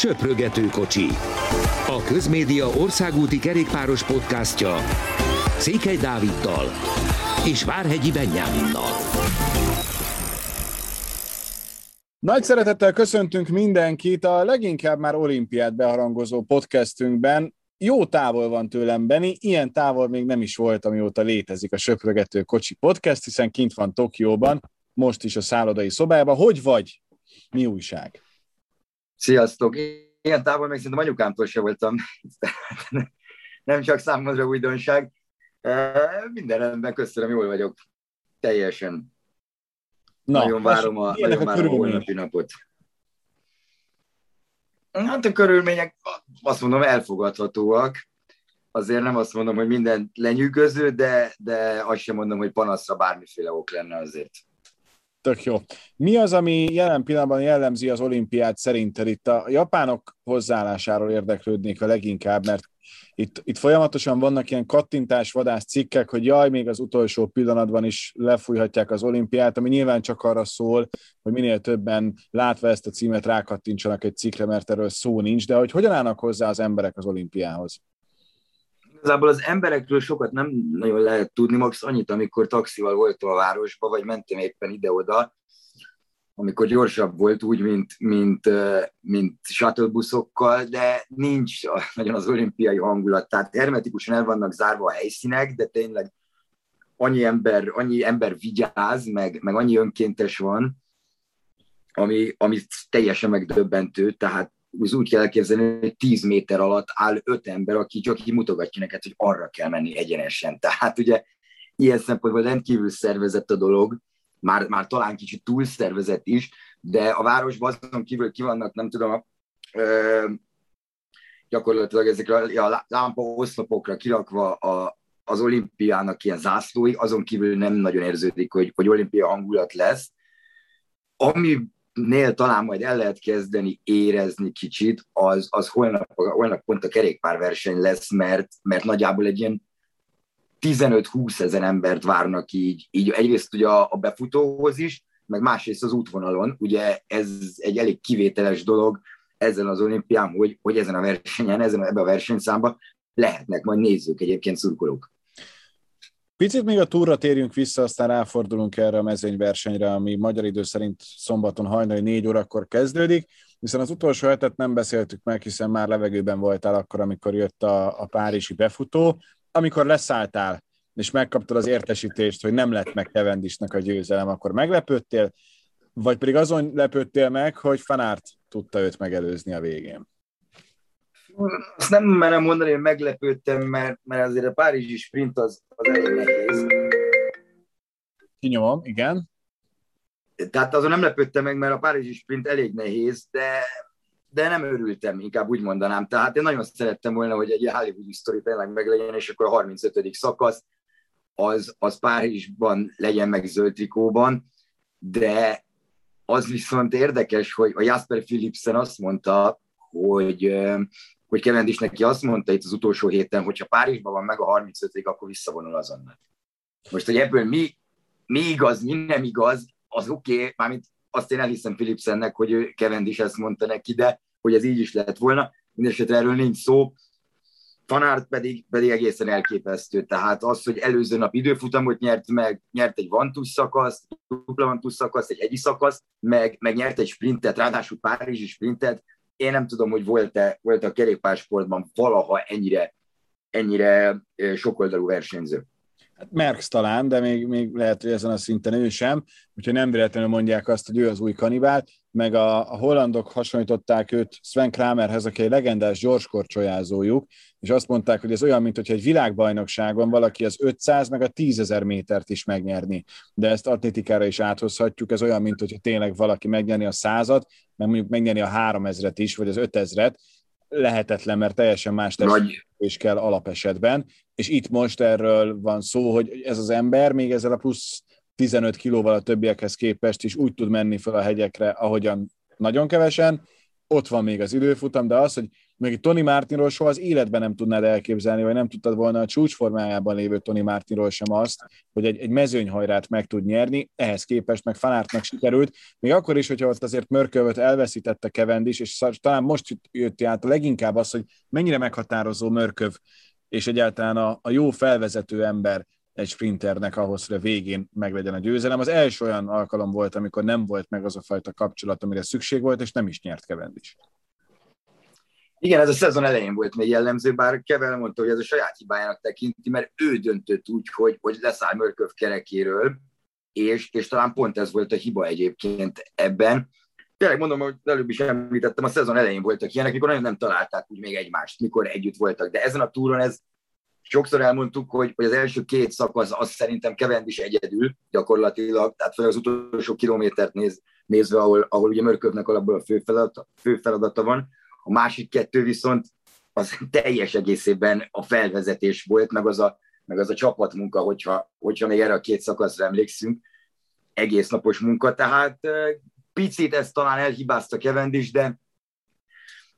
Söprögető kocsi. A Közmédia országúti kerékpáros podcastja Székely Dáviddal és Várhegyi Benyáminnal. Nagy szeretettel köszöntünk mindenkit a leginkább már olimpiát beharangozó podcastünkben. Jó távol van tőlem Beni, ilyen távol még nem is volt, amióta létezik a Söprögető Kocsi Podcast, hiszen kint van Tokióban, most is a szállodai szobában. Hogy vagy? Mi újság? Sziasztok! Ilyen távol még szerintem anyukámtól se voltam. Nem csak számomra újdonság. Minden rendben, köszönöm, jól vagyok. Teljesen. Na, nagyon várom a, nagyon várom a holnapi napot. Hát a körülmények azt mondom elfogadhatóak. Azért nem azt mondom, hogy minden lenyűgöző, de, de azt sem mondom, hogy panaszra bármiféle ok lenne azért. Tök jó. Mi az, ami jelen pillanatban jellemzi az olimpiát szerinted? Itt a japánok hozzáállásáról érdeklődnék a leginkább, mert itt, itt folyamatosan vannak ilyen kattintásvadász cikkek, hogy jaj, még az utolsó pillanatban is lefújhatják az olimpiát, ami nyilván csak arra szól, hogy minél többen látva ezt a címet rákattintsanak egy cikkre, mert erről szó nincs, de hogy hogyan állnak hozzá az emberek az olimpiához? Igazából az emberekről sokat nem nagyon lehet tudni, max annyit, amikor taxival voltam a városba, vagy mentem éppen ide-oda, amikor gyorsabb volt, úgy, mint, mint, mint shuttlebuszokkal, de nincs nagyon az olimpiai hangulat. Tehát hermetikusan el vannak zárva a helyszínek, de tényleg annyi ember, annyi ember vigyáz, meg, meg annyi önkéntes van, ami, ami teljesen megdöbbentő, tehát az úgy kell elképzelni, hogy 10 méter alatt áll öt ember, aki csak így mutogatja neked, hogy arra kell menni egyenesen. Tehát ugye ilyen szempontból rendkívül szervezett a dolog, már, már talán kicsit túl szervezett is, de a városban azon kívül ki vannak, nem tudom, ö, gyakorlatilag ezekre a lámpa oszlopokra kirakva a, az olimpiának ilyen zászlói, azon kívül nem nagyon érződik, hogy, hogy olimpia hangulat lesz. Ami nél talán majd el lehet kezdeni érezni kicsit, az, az holnap, holnap pont a kerékpárverseny lesz, mert, mert nagyjából egy ilyen 15-20 ezer embert várnak így, így egyrészt ugye a, a befutóhoz is, meg másrészt az útvonalon. Ugye ez egy elég kivételes dolog ezen az olimpián, hogy, hogy ezen a versenyen, ezen ebben a versenyszámban lehetnek majd nézők, egyébként szurkolók. Picit még a túra térjünk vissza, aztán ráfordulunk erre a mezőnyversenyre, ami magyar idő szerint szombaton hajnali négy órakor kezdődik, hiszen az utolsó hetet nem beszéltük meg, hiszen már levegőben voltál akkor, amikor jött a, a párizsi befutó. Amikor leszálltál, és megkaptad az értesítést, hogy nem lett meg Kevendisnek a győzelem, akkor meglepődtél, vagy pedig azon lepődtél meg, hogy Fanárt tudta őt megelőzni a végén? Azt nem merem mondani, hogy meglepődtem, mert, mert azért a párizsi sprint az, az elég nehéz. Kinyomom, igen. Tehát azon nem lepődtem meg, mert a párizsi sprint elég nehéz, de, de nem örültem, inkább úgy mondanám. Tehát én nagyon szerettem volna, hogy egy Hollywood sztori tényleg meglegyen, és akkor a 35. szakasz az, az Párizsban legyen meg zöld trikóban, de az viszont érdekes, hogy a Jasper Philipsen azt mondta, hogy hogy Cavendish neki azt mondta itt az utolsó héten, hogy ha Párizsban van meg a 35 akkor visszavonul azonnal. Most, hogy ebből mi, mi igaz, mi nem igaz, az oké, okay, mármint azt én elhiszem Philipsennek, hogy ő Cavendish ezt mondta neki, de hogy ez így is lett volna. Mindenesetre erről nincs szó. Fanárt pedig, pedig egészen elképesztő. Tehát az, hogy előző nap időfutamot nyert meg, nyert egy vantus szakaszt, dupla vantus szakaszt, egy egyi szakaszt, meg, meg nyert egy sprintet, ráadásul Párizsi sprintet, én nem tudom, hogy volt-e, volt a kerékpársportban valaha ennyire, ennyire sokoldalú versenyző. Hát Merckx talán, de még, még lehet, hogy ezen a szinten ő sem, úgyhogy nem véletlenül mondják azt, hogy ő az új kanibál, meg a, a hollandok hasonlították őt Sven Kramerhez, aki egy legendás gyorskorcsolyázójuk, és azt mondták, hogy ez olyan, mint hogy egy világbajnokságon valaki az 500 meg a 10 ezer métert is megnyerni. De ezt atlétikára is áthozhatjuk, ez olyan, mint hogyha tényleg valaki megnyerni a százat, meg mondjuk megnyerni a 3000-et is, vagy az 5000-et, lehetetlen, mert teljesen más is kell alapesetben, és itt most erről van szó, hogy ez az ember még ezzel a plusz 15 kilóval a többiekhez képest is úgy tud menni fel a hegyekre, ahogyan nagyon kevesen, ott van még az időfutam, de az, hogy még Tony Martinról soha az életben nem tudnád elképzelni, vagy nem tudtad volna a csúcsformájában lévő Tony Martinról sem azt, hogy egy, egy mezőnyhajrát meg tud nyerni, ehhez képest meg Fanártnak sikerült, még akkor is, hogyha ott azért Mörkövöt elveszítette Kevendis, és talán most jött át leginkább az, hogy mennyire meghatározó Mörköv, és egyáltalán a, a jó felvezető ember egy sprinternek ahhoz, hogy a végén meglegyen a győzelem. Az első olyan alkalom volt, amikor nem volt meg az a fajta kapcsolat, amire szükség volt, és nem is nyert Kevendis. Igen, ez a szezon elején volt még jellemző, bár Kevel mondta, hogy ez a saját hibájának tekinti, mert ő döntött úgy, hogy, hogy leszáll Mörköv kerekéről, és, és talán pont ez volt a hiba egyébként ebben. Tényleg mondom, hogy előbb is említettem, a szezon elején voltak ilyenek, mikor nagyon nem találták úgy még egymást, mikor együtt voltak, de ezen a túron ez sokszor elmondtuk, hogy, hogy az első két szakasz az szerintem is egyedül gyakorlatilag, tehát fel az utolsó kilométert néz, nézve, ahol, ahol ugye Mörkövnek alapból a fő feladata, fő feladata van, a másik kettő viszont az teljes egészében a felvezetés volt, meg az a, meg az a csapatmunka, hogyha, hogyha még erre a két szakaszra emlékszünk, egész napos munka, tehát picit ezt talán elhibázta Kevendis, de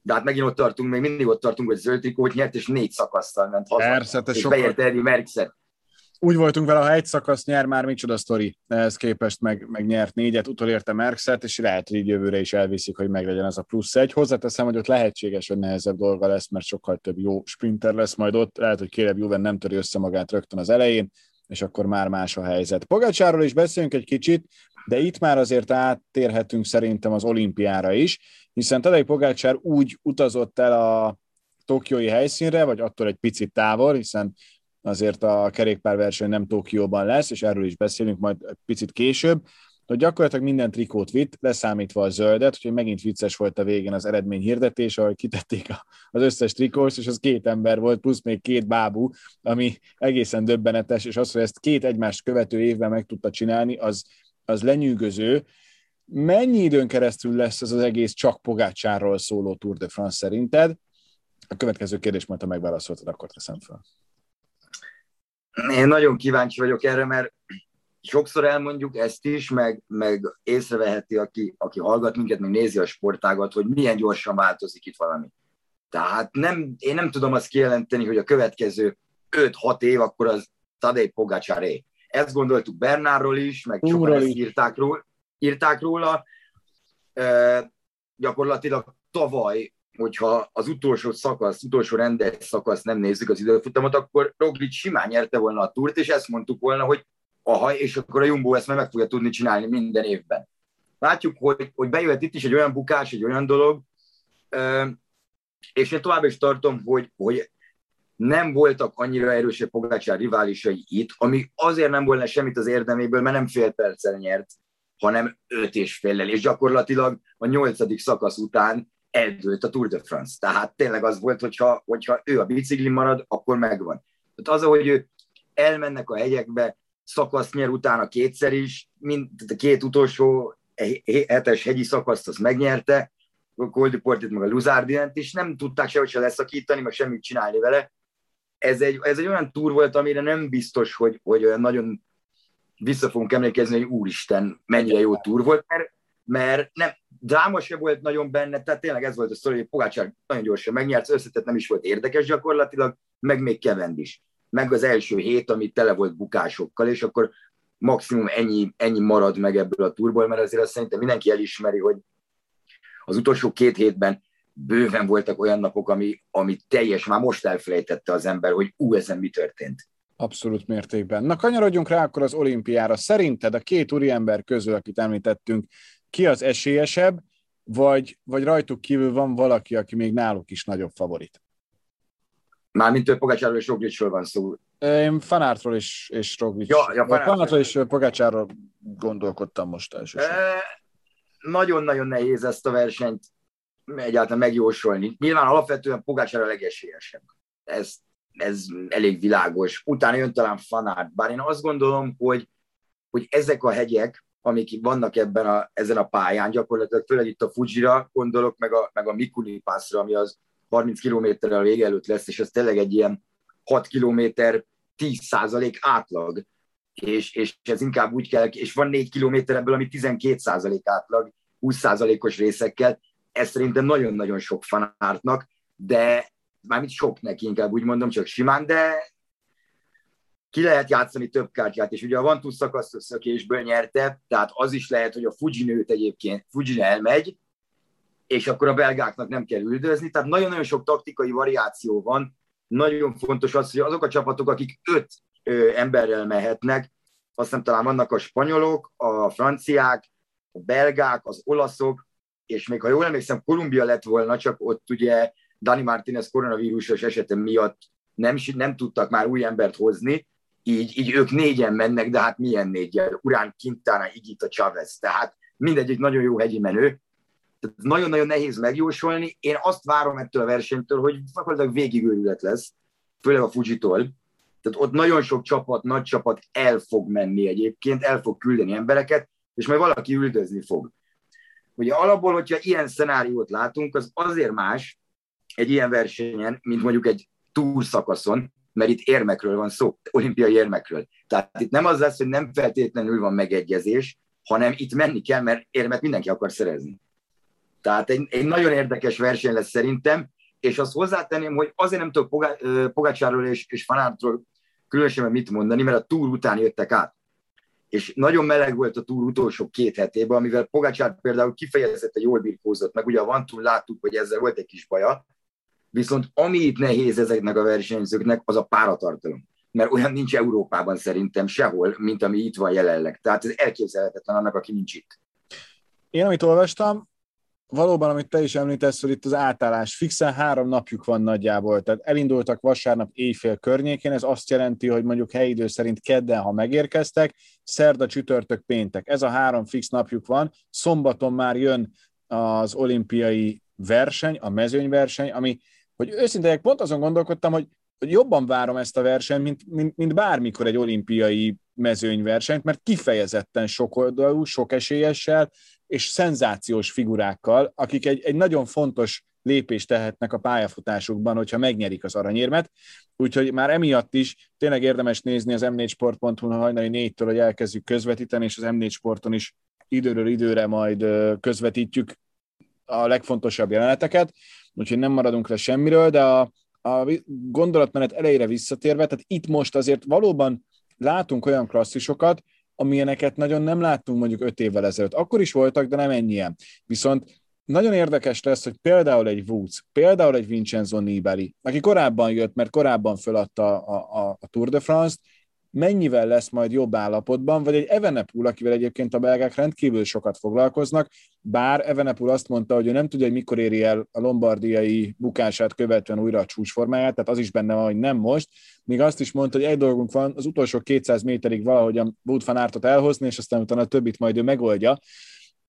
de hát megint ott tartunk, még mindig ott tartunk, hogy zöld trikót nyert, és négy szakasztal ment haza. Persze, és sokkal... bejött Eddie Merckxet úgy voltunk vele, ha egy szakasz nyer, már micsoda sztori, ehhez képest meg, meg nyert négyet, utolérte Merkszet, és lehet, hogy így jövőre is elviszik, hogy meglegyen az a plusz egy. Hozzáteszem, hogy ott lehetséges, hogy nehezebb dolga lesz, mert sokkal több jó sprinter lesz majd ott, lehet, hogy kérebb Juven nem töri össze magát rögtön az elején, és akkor már más a helyzet. Pogacsáról is beszéljünk egy kicsit, de itt már azért áttérhetünk szerintem az olimpiára is, hiszen Tadej Pogácsár úgy utazott el a tokiói helyszínre, vagy attól egy picit távol, hiszen azért a kerékpárverseny nem Tokióban lesz, és erről is beszélünk majd egy picit később, hogy gyakorlatilag minden trikót vitt, leszámítva a zöldet, úgyhogy megint vicces volt a végén az eredmény hirdetés, ahol kitették az összes trikót, és az két ember volt, plusz még két bábú, ami egészen döbbenetes, és az, hogy ezt két egymást követő évben meg tudta csinálni, az, az lenyűgöző. Mennyi időn keresztül lesz ez az egész csak Pogácsáról szóló Tour de France szerinted? A következő kérdés majd, ha megválaszoltad, akkor teszem fel. Én nagyon kíváncsi vagyok erre, mert sokszor elmondjuk ezt is, meg, meg észreveheti, aki, aki hallgat minket, meg nézi a sportágat, hogy milyen gyorsan változik itt valami. Tehát nem, én nem tudom azt kijelenteni, hogy a következő 5-6 év, akkor az Tadej Pogacsáré. Ezt gondoltuk Bernárról is, meg sokan ezt írták róla. Írták róla. E, gyakorlatilag tavaly hogyha az utolsó szakasz, utolsó rendes szakasz nem nézzük az időfutamot, akkor Roglic simán nyerte volna a túrt, és ezt mondtuk volna, hogy aha, és akkor a Jumbo ezt meg fogja tudni csinálni minden évben. Látjuk, hogy, hogy bejöhet itt is egy olyan bukás, egy olyan dolog, és én tovább is tartom, hogy, hogy nem voltak annyira erősek Pogácsár riválisai itt, ami azért nem volna semmit az érdeméből, mert nem fél perccel nyert, hanem öt és féllel, és gyakorlatilag a nyolcadik szakasz után eldőlt a Tour de France. Tehát tényleg az volt, hogyha, hogyha ő a bicikli marad, akkor megvan. Tehát az, hogy ő elmennek a hegyekbe, szakasz nyer utána kétszer is, mind, a két utolsó hetes hegyi szakaszt az megnyerte, a Coldeportit meg a Luzardinent, és nem tudták sehogy se leszakítani, meg semmit csinálni vele. Ez egy, ez egy olyan túr volt, amire nem biztos, hogy, hogy olyan nagyon vissza fogunk emlékezni, hogy úristen, mennyire jó túr volt, mert, mert nem, dráma se volt nagyon benne, tehát tényleg ez volt a sztori, hogy Pogácsár nagyon gyorsan megnyert, összetett nem is volt érdekes gyakorlatilag, meg még Kevend is. Meg az első hét, ami tele volt bukásokkal, és akkor maximum ennyi, ennyi marad meg ebből a turból, mert azért azt szerintem mindenki elismeri, hogy az utolsó két hétben bőven voltak olyan napok, ami, ami teljes, már most elfelejtette az ember, hogy ú, ezen mi történt. Abszolút mértékben. Na kanyarodjunk rá akkor az olimpiára. Szerinted a két úriember közül, akit említettünk, ki az esélyesebb, vagy, vagy rajtuk kívül van valaki, aki még náluk is nagyobb favorit? Mármint ő Pogácsáról és Roglicsról van szó. Én Fanártról és, és Roglic. Ja, ja, Fanártról és Pogácsáról gondolkodtam most elsősorban. nagyon-nagyon nehéz ezt a versenyt egyáltalán megjósolni. Nyilván alapvetően Pogácsára a legesélyesebb. Ez, ez elég világos. Utána jön talán Fanárt. Bár én azt gondolom, hogy, hogy ezek a hegyek, amik vannak ebben a, ezen a pályán, gyakorlatilag főleg itt a Fujira gondolok, meg a, meg a Mikuni Passra, ami az 30 kilométerrel vége előtt lesz, és ez tényleg egy ilyen 6 kilométer 10 százalék átlag, és, és ez inkább úgy kell, és van 4 kilométer ebből, ami 12 százalék átlag, 20 százalékos részekkel, ez szerintem nagyon-nagyon sok fanártnak, de mármint sok neki, inkább úgy mondom, csak simán, de ki lehet játszani több kártyát, és ugye a Van Two szakasz szökésből nyerte, tehát az is lehet, hogy a Fuji nőt egyébként, Fuji elmegy, és akkor a belgáknak nem kell üldözni, tehát nagyon-nagyon sok taktikai variáció van, nagyon fontos az, hogy azok a csapatok, akik öt ö, emberrel mehetnek, azt hiszem talán vannak a spanyolok, a franciák, a belgák, az olaszok, és még ha jól emlékszem, Kolumbia lett volna, csak ott ugye Dani Martinez koronavírusos esete miatt nem, nem tudtak már új embert hozni, így, így ők négyen mennek, de hát milyen négyen? Urán, Quintana, Igita, Chavez, tehát mindegyik nagyon jó hegyi menő. Tehát nagyon-nagyon nehéz megjósolni. Én azt várom ettől a versenytől, hogy gyakorlatilag végigőrület lesz, főleg a Fujitól. Tehát ott nagyon sok csapat, nagy csapat el fog menni egyébként, el fog küldeni embereket, és majd valaki üldözni fog. Ugye alapból, hogyha ilyen szenáriót látunk, az azért más egy ilyen versenyen, mint mondjuk egy túlszakaszon, mert itt érmekről van szó, olimpiai érmekről. Tehát itt nem az lesz, hogy nem feltétlenül van megegyezés, hanem itt menni kell, mert érmet mindenki akar szerezni. Tehát egy, egy nagyon érdekes verseny lesz szerintem, és azt hozzátenném, hogy azért nem tudok Pogácsáról és, és Fanártról különösen mit mondani, mert a túr után jöttek át. És nagyon meleg volt a túr utolsó két hetében, amivel Pogácsár például kifejezetten jól birkózott, meg ugye a Vantún láttuk, hogy ezzel volt egy kis baja, viszont ami itt nehéz ezeknek a versenyzőknek, az a páratartalom. Mert olyan nincs Európában szerintem sehol, mint ami itt van jelenleg. Tehát ez elképzelhetetlen annak, aki nincs itt. Én, amit olvastam, valóban, amit te is említesz, hogy itt az átállás fixen három napjuk van nagyjából, tehát elindultak vasárnap éjfél környékén, ez azt jelenti, hogy mondjuk helyidő szerint kedden, ha megérkeztek, szerda, csütörtök, péntek. Ez a három fix napjuk van, szombaton már jön az olimpiai verseny, a mezőnyverseny, ami, hogy őszintén pont azon gondolkodtam, hogy, hogy jobban várom ezt a versenyt, mint, mint, mint bármikor egy olimpiai mezőnyversenyt, mert kifejezetten sok oldalú, sok esélyessel, és szenzációs figurákkal, akik egy, egy nagyon fontos lépést tehetnek a pályafutásukban, hogyha megnyerik az aranyérmet. Úgyhogy már emiatt is tényleg érdemes nézni az m4sport.hu hajnali négytől, hogy elkezdjük közvetíteni, és az M4 Sporton is időről időre majd közvetítjük a legfontosabb jeleneteket, úgyhogy nem maradunk le semmiről, de a, a gondolatmenet elejére visszatérve, tehát itt most azért valóban látunk olyan klasszisokat, amilyeneket nagyon nem láttunk mondjuk öt évvel ezelőtt. Akkor is voltak, de nem ennyien. Viszont nagyon érdekes lesz, hogy például egy Woods, például egy Vincenzo Nibali, aki korábban jött, mert korábban feladta a, a, a Tour de France-t, mennyivel lesz majd jobb állapotban, vagy egy Evenepul, akivel egyébként a belgák rendkívül sokat foglalkoznak, bár Evenepul azt mondta, hogy ő nem tudja, hogy mikor éri el a lombardiai bukását követően újra a csúcsformáját, tehát az is benne van, hogy nem most, még azt is mondta, hogy egy dolgunk van, az utolsó 200 méterig valahogy a Wood van Aertot elhozni, és aztán utána a többit majd ő megoldja,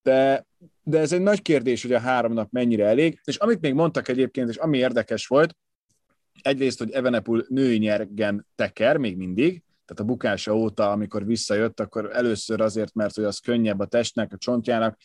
de, de ez egy nagy kérdés, hogy a három nap mennyire elég, és amit még mondtak egyébként, és ami érdekes volt, egyrészt, hogy Evenepul női nyergen teker még mindig, tehát a bukása óta, amikor visszajött, akkor először azért, mert hogy az könnyebb a testnek, a csontjának,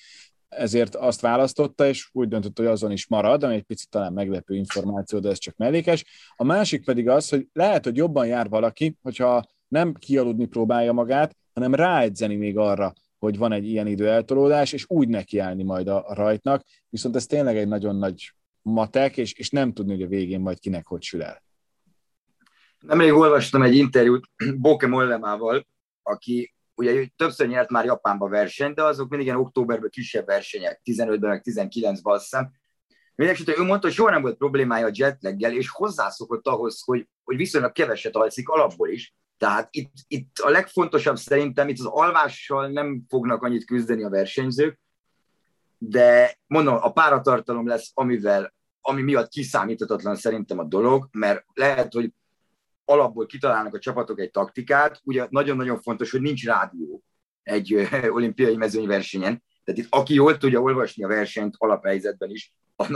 ezért azt választotta, és úgy döntött, hogy azon is marad, ami egy picit talán meglepő információ, de ez csak mellékes. A másik pedig az, hogy lehet, hogy jobban jár valaki, hogyha nem kialudni próbálja magát, hanem ráedzeni még arra, hogy van egy ilyen időeltolódás, és úgy nekiállni majd a, a rajtnak, viszont ez tényleg egy nagyon nagy matek, és, és nem tudni, hogy a végén majd kinek hogy sül el. Nemrég olvastam egy interjút Boke Mollemával, aki ugye többször nyert már Japánba versenyt, de azok mindig ilyen októberben kisebb versenyek, 15-ben, meg 19-ben azt hiszem. Mindenesetre ő mondta, hogy soha nem volt problémája a jetlaggel, és hozzászokott ahhoz, hogy, hogy viszonylag keveset alszik alapból is. Tehát itt, itt a legfontosabb szerintem, itt az alvással nem fognak annyit küzdeni a versenyzők, de mondom, a páratartalom lesz, amivel, ami miatt kiszámíthatatlan szerintem a dolog, mert lehet, hogy alapból kitalálnak a csapatok egy taktikát, ugye nagyon-nagyon fontos, hogy nincs rádió egy olimpiai mezőnyversenyen, tehát itt aki jól tudja olvasni a versenyt alaphelyzetben is,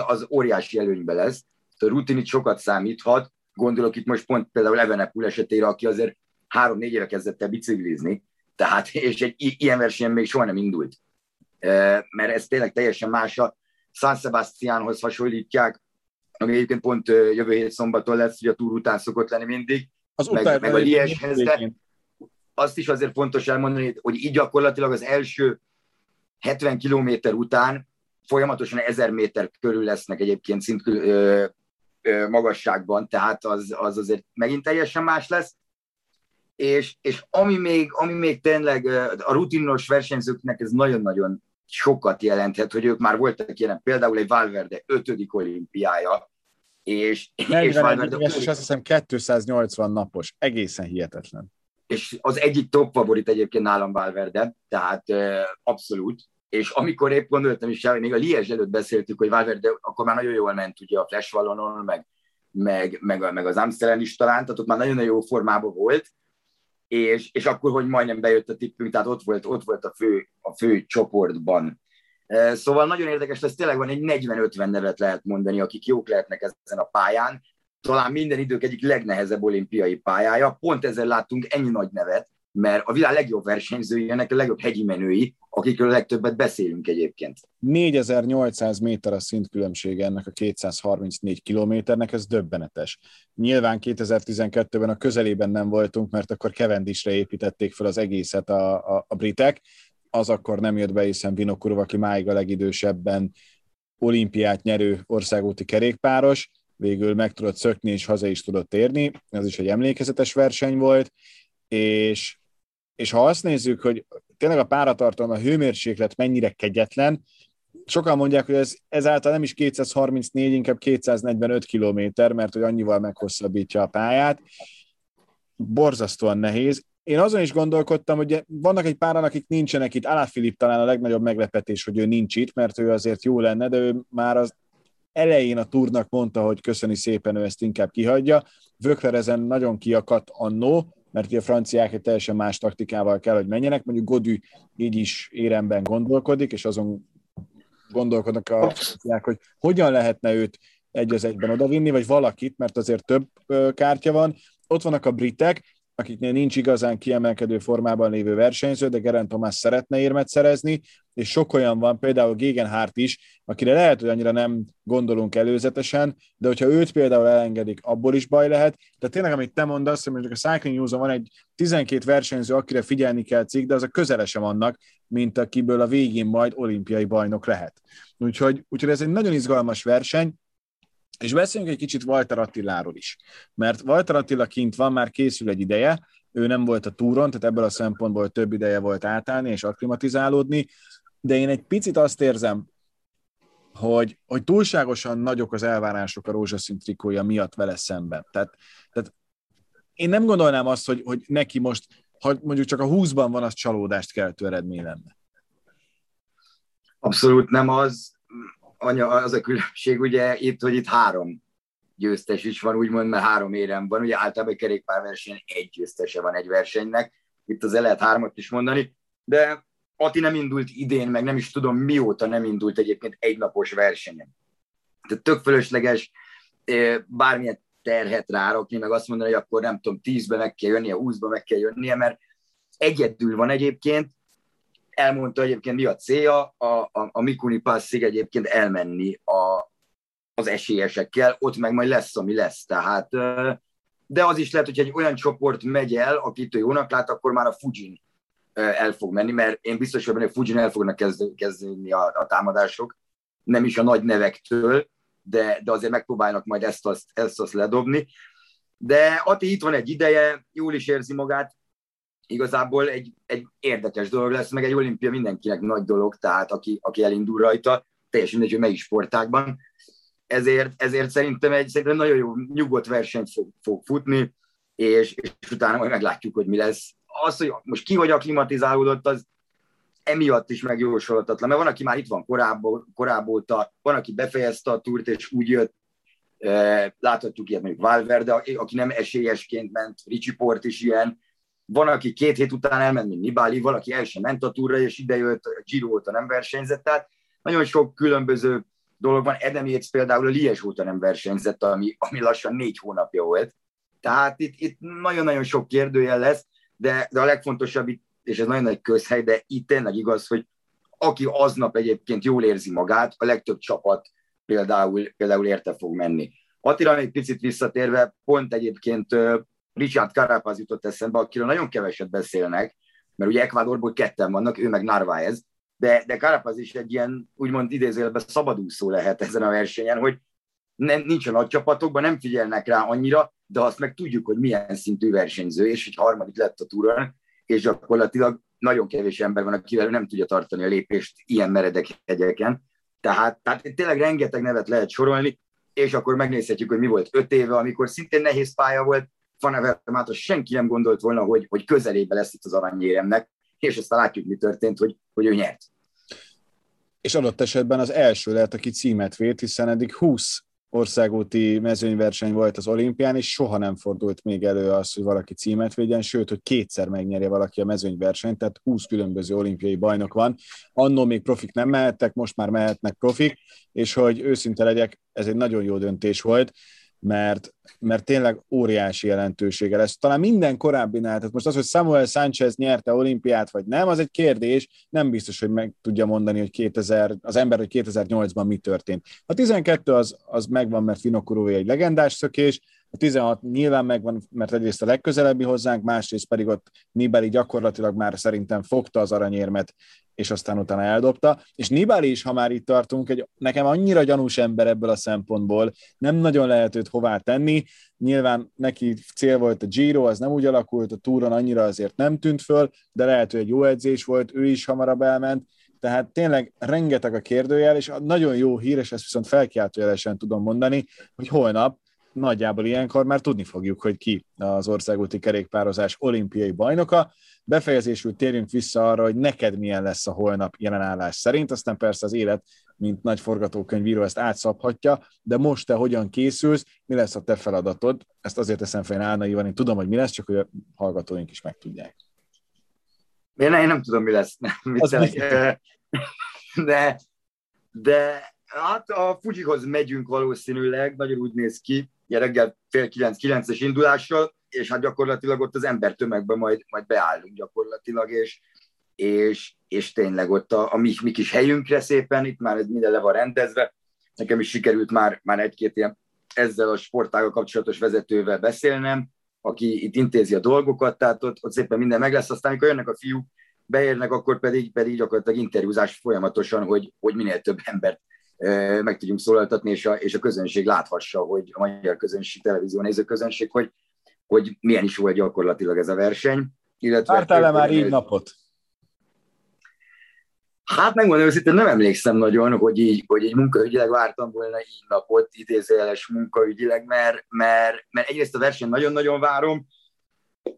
az óriási előnybe lesz. A rutin itt sokat számíthat, gondolok itt most pont például Evenepul esetére, aki azért három-négy éve kezdett el biciklizni, tehát, és egy ilyen versenyen még soha nem indult. Mert ez tényleg teljesen más. A San Sebastiánhoz hasonlítják, ami egyébként pont jövő hét szombaton lesz, hogy a túr után szokott lenni mindig, az meg, meg a Lieshez, de azt is azért fontos elmondani, hogy így gyakorlatilag az első 70 kilométer után folyamatosan ezer méter körül lesznek egyébként szint ö, ö, magasságban, tehát az, az azért megint teljesen más lesz. És, és ami, még, ami még tényleg a rutinos versenyzőknek ez nagyon-nagyon sokat jelenthet, hogy ők már voltak ilyen, például egy Valverde ötödik olimpiája, és, és Valverde... És azt hiszem 280 napos, egészen hihetetlen. És az egyik top favorit egyébként nálam Valverde, tehát abszolút, és amikor épp gondoltam is, hogy még a Liège előtt beszéltük, hogy Valverde akkor már nagyon jól ment ugye a Flash Vallonon, meg, meg, meg, meg az Amsterdam is talán, tehát ott már nagyon-nagyon jó formában volt, és, és akkor, hogy majdnem bejött a tippünk, tehát ott volt, ott volt a, fő, a fő csoportban. Szóval nagyon érdekes lesz, tényleg van egy 40-50 nevet lehet mondani, akik jók lehetnek ezen a pályán. Talán minden idők egyik legnehezebb olimpiai pályája. Pont ezzel láttunk ennyi nagy nevet, mert a világ legjobb versenyzői, ennek a legjobb hegyi menői, akikről a legtöbbet beszélünk egyébként. 4800 méter a szintkülönbség ennek a 234 kilométernek, ez döbbenetes. Nyilván 2012-ben a közelében nem voltunk, mert akkor Kevendisre építették fel az egészet a, a, a britek, az akkor nem jött be, hiszen Vinokurov, aki máig a legidősebben olimpiát nyerő országúti kerékpáros, végül meg tudott szökni, és haza is tudott érni. Ez is egy emlékezetes verseny volt, és és ha azt nézzük, hogy tényleg a páratartalom, a hőmérséklet mennyire kegyetlen, sokan mondják, hogy ez ezáltal nem is 234, inkább 245 kilométer, mert hogy annyival meghosszabbítja a pályát. Borzasztóan nehéz. Én azon is gondolkodtam, hogy vannak egy páran, akik nincsenek itt. Alá Filip talán a legnagyobb meglepetés, hogy ő nincs itt, mert ő azért jó lenne, de ő már az elején a túrnak mondta, hogy köszöni szépen, ő ezt inkább kihagyja. Vökler ezen nagyon kiakadt annó, mert a franciák egy teljesen más taktikával kell, hogy menjenek. Mondjuk Godű így is éremben gondolkodik, és azon gondolkodnak a franciák, hogy hogyan lehetne őt egy az egyben odavinni, vagy valakit, mert azért több kártya van. Ott vannak a britek, akiknél nincs igazán kiemelkedő formában lévő versenyző, de Geraint Thomas szeretne érmet szerezni, és sok olyan van, például Gegenhardt is, akire lehet, hogy annyira nem gondolunk előzetesen, de hogyha őt például elengedik, abból is baj lehet. De tényleg, amit te mondasz, hogy mondjuk a Cycling news van egy 12 versenyző, akire figyelni kell cikk, de az a közele annak, mint akiből a végén majd olimpiai bajnok lehet. Úgyhogy, úgyhogy ez egy nagyon izgalmas verseny, és beszéljünk egy kicsit Walter Attiláról is, mert Walter Attila kint van, már készül egy ideje, ő nem volt a túron, tehát ebből a szempontból több ideje volt átállni és akklimatizálódni, de én egy picit azt érzem, hogy, hogy túlságosan nagyok az elvárások a rózsaszín trikója miatt vele szemben. Tehát, tehát én nem gondolnám azt, hogy, hogy neki most, ha mondjuk csak a 20-ban van, az csalódást keltő eredmény lenne. Abszolút nem az anya, az a különbség ugye itt, hogy itt három győztes is van, úgymond, mert három érem van. Ugye általában egy kerékpárversenyen egy győztese van egy versenynek. Itt az lehet hármat is mondani, de Ati nem indult idén, meg nem is tudom mióta nem indult egyébként egynapos versenyen. Tehát tök fölösleges bármilyen terhet rárakni, meg azt mondani, hogy akkor nem tudom, tízbe meg kell jönnie, húszba meg kell jönnie, mert egyedül van egyébként, elmondta egyébként mi a célja, a, a, a Mikuni Passzig egyébként elmenni a, az esélyesekkel, ott meg majd lesz, ami lesz. Tehát, de az is lehet, hogy egy olyan csoport megy el, akit ő jónak lát, akkor már a Fujin el fog menni, mert én biztos vagyok, hogy Fujin el fognak kezdeni a, a támadások, nem is a nagy nevektől, de, de azért megpróbálnak majd ezt azt, ezt azt ledobni. De Ati itt van egy ideje, jól is érzi magát, igazából egy, egy érdekes dolog lesz, meg egy olimpia mindenkinek nagy dolog, tehát aki, aki elindul rajta, teljesen mindegy, hogy melyik sportákban. Ezért, ezért szerintem egy szerintem nagyon jó, nyugodt versenyt fog, fog futni, és, és utána majd meglátjuk, hogy mi lesz. Az, hogy most ki hogy aklimatizálódott, az emiatt is megjósolhatatlan, mert van, aki már itt van korábban, korábban óta, van, aki befejezte a túrt, és úgy jött, láthatjuk ilyet mondjuk Valverde, aki nem esélyesként ment, Ricsi Port is ilyen, van, aki két hét után elment, mint Nibali, valaki el sem ment a túra, és idejött, Giro óta nem versenyzett, tehát nagyon sok különböző dolog van. Edem Yates például a Lies óta nem versenyzett, ami, ami lassan négy hónapja volt. Tehát itt, itt nagyon-nagyon sok kérdőjel lesz, de, de a legfontosabb itt, és ez nagyon nagy közhely, de itt tényleg igaz, hogy aki aznap egyébként jól érzi magát, a legtöbb csapat például, például érte fog menni. Attila még picit visszatérve, pont egyébként Richard Carapaz jutott eszembe, akiről nagyon keveset beszélnek, mert ugye Ecuadorból ketten vannak, ő meg Narváez, de, de Carapaz is egy ilyen, úgymond idézőjelben szabadúszó lehet ezen a versenyen, hogy nem, nincs a nagy csapatokban, nem figyelnek rá annyira, de azt meg tudjuk, hogy milyen szintű versenyző, és hogy harmadik lett a túron, és gyakorlatilag nagyon kevés ember van, akivel nem tudja tartani a lépést ilyen meredek hegyeken. Tehát, tehát tényleg rengeteg nevet lehet sorolni, és akkor megnézhetjük, hogy mi volt öt éve, amikor szintén nehéz pálya volt, Fanevermátos senki nem gondolt volna, hogy, hogy közelébe lesz itt az aranyéremnek, és aztán látjuk, mi történt, hogy, hogy ő nyert. És adott esetben az első lehet, aki címet vét, hiszen eddig 20 országúti mezőnyverseny volt az olimpián, és soha nem fordult még elő az, hogy valaki címet védjen, sőt, hogy kétszer megnyerje valaki a mezőnyversenyt, tehát 20 különböző olimpiai bajnok van. Annól még profik nem mehettek, most már mehetnek profik, és hogy őszinte legyek, ez egy nagyon jó döntés volt, mert, mert tényleg óriási jelentősége lesz. Talán minden korábbinál, tehát most az, hogy Samuel Sánchez nyerte olimpiát, vagy nem, az egy kérdés, nem biztos, hogy meg tudja mondani, hogy 2000, az ember, hogy 2008-ban mi történt. A 12 az, az megvan, mert Finokurói egy legendás szökés, a 16 nyilván megvan, mert egyrészt a legközelebbi hozzánk, másrészt pedig ott Nibeli gyakorlatilag már szerintem fogta az aranyérmet, és aztán utána eldobta. És Nibali is, ha már itt tartunk, egy nekem annyira gyanús ember ebből a szempontból, nem nagyon lehet őt hová tenni. Nyilván neki cél volt a Giro, az nem úgy alakult, a túron annyira azért nem tűnt föl, de lehet, hogy egy jó edzés volt, ő is hamarabb elment. Tehát tényleg rengeteg a kérdőjel, és nagyon jó hír, és ezt viszont felkiáltójelesen tudom mondani, hogy holnap nagyjából ilyenkor már tudni fogjuk, hogy ki az országúti kerékpározás olimpiai bajnoka. Befejezésül térjünk vissza arra, hogy neked milyen lesz a holnap jelenállás szerint, aztán persze az élet, mint nagy forgatókönyvíró ezt átszabhatja, de most te hogyan készülsz, mi lesz a te feladatod? Ezt azért teszem fel Álnaivan, én tudom, hogy mi lesz, csak hogy a hallgatóink is megtudják. Én, én nem tudom, mi lesz. Mit de, de hát a Fujihoz megyünk valószínűleg, nagyon úgy néz ki, reggel fél kilenc, kilences indulással, és hát gyakorlatilag ott az ember tömegben majd, majd beállunk gyakorlatilag, és, és, és tényleg ott a, a mi, mi kis helyünkre szépen, itt már minden le van rendezve. Nekem is sikerült már, már egy-két ilyen ezzel a sportággal kapcsolatos vezetővel beszélnem, aki itt intézi a dolgokat, tehát ott, ott szépen minden meg lesz, aztán amikor jönnek a fiúk, beérnek, akkor pedig, pedig gyakorlatilag interjúzás folyamatosan, hogy, hogy minél több embert meg tudjunk szólaltatni, és a, és a közönség láthassa, hogy a magyar közönség, televízió néző közönség, hogy, hogy milyen is volt gyakorlatilag ez a verseny. Illetve Vártál-e már így napot? Hát megmondom őszintén, nem emlékszem nagyon, hogy így, hogy így munkaügyileg vártam volna így napot, idézőjeles munkaügyileg, mert, mert, mert egyrészt a verseny nagyon-nagyon várom,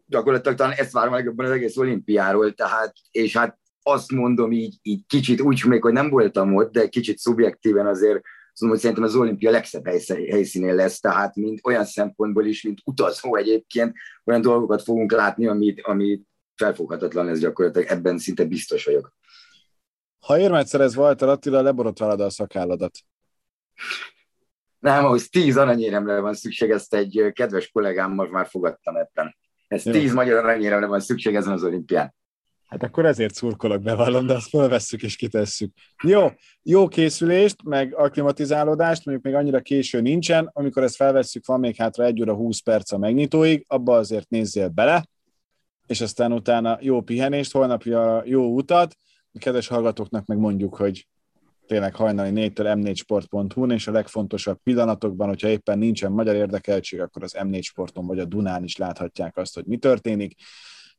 gyakorlatilag talán ezt várom legjobban az egész olimpiáról, tehát, és hát azt mondom így, így kicsit úgy még, hogy nem voltam ott, de kicsit szubjektíven azért azt mondom, hogy szerintem az olimpia legszebb helyszínén lesz, tehát mint olyan szempontból is, mint utazó egyébként, olyan dolgokat fogunk látni, amit, amit felfoghatatlan ez gyakorlatilag, ebben szinte biztos vagyok. Ha érmet szerez Walter Attila, leborotválod a szakálladat. Nem, ahhoz tíz aranyéremre van szükség, ezt egy kedves kollégámmal már fogadtam ebben. Ez tíz magyar aranyéremre van szükség ezen az olimpián. Hát akkor ezért szurkolok, bevallom, de azt felvesszük és kitesszük. Jó, jó készülést, meg akklimatizálódást, mondjuk még annyira késő nincsen, amikor ezt felvesszük, van még hátra 1 óra 20 perc a megnyitóig, abba azért nézzél bele, és aztán utána jó pihenést, holnapja jó utat. A kedves hallgatóknak meg mondjuk, hogy tényleg hajnali 4-től m4sport.hu-n, és a legfontosabb pillanatokban, hogyha éppen nincsen magyar érdekeltség, akkor az M4 Sporton vagy a Dunán is láthatják azt, hogy mi történik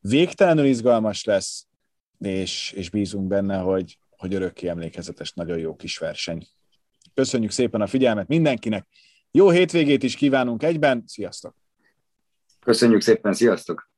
végtelenül izgalmas lesz, és, és bízunk benne, hogy, hogy örökké emlékezetes, nagyon jó kis verseny. Köszönjük szépen a figyelmet mindenkinek, jó hétvégét is kívánunk egyben, sziasztok! Köszönjük szépen, sziasztok!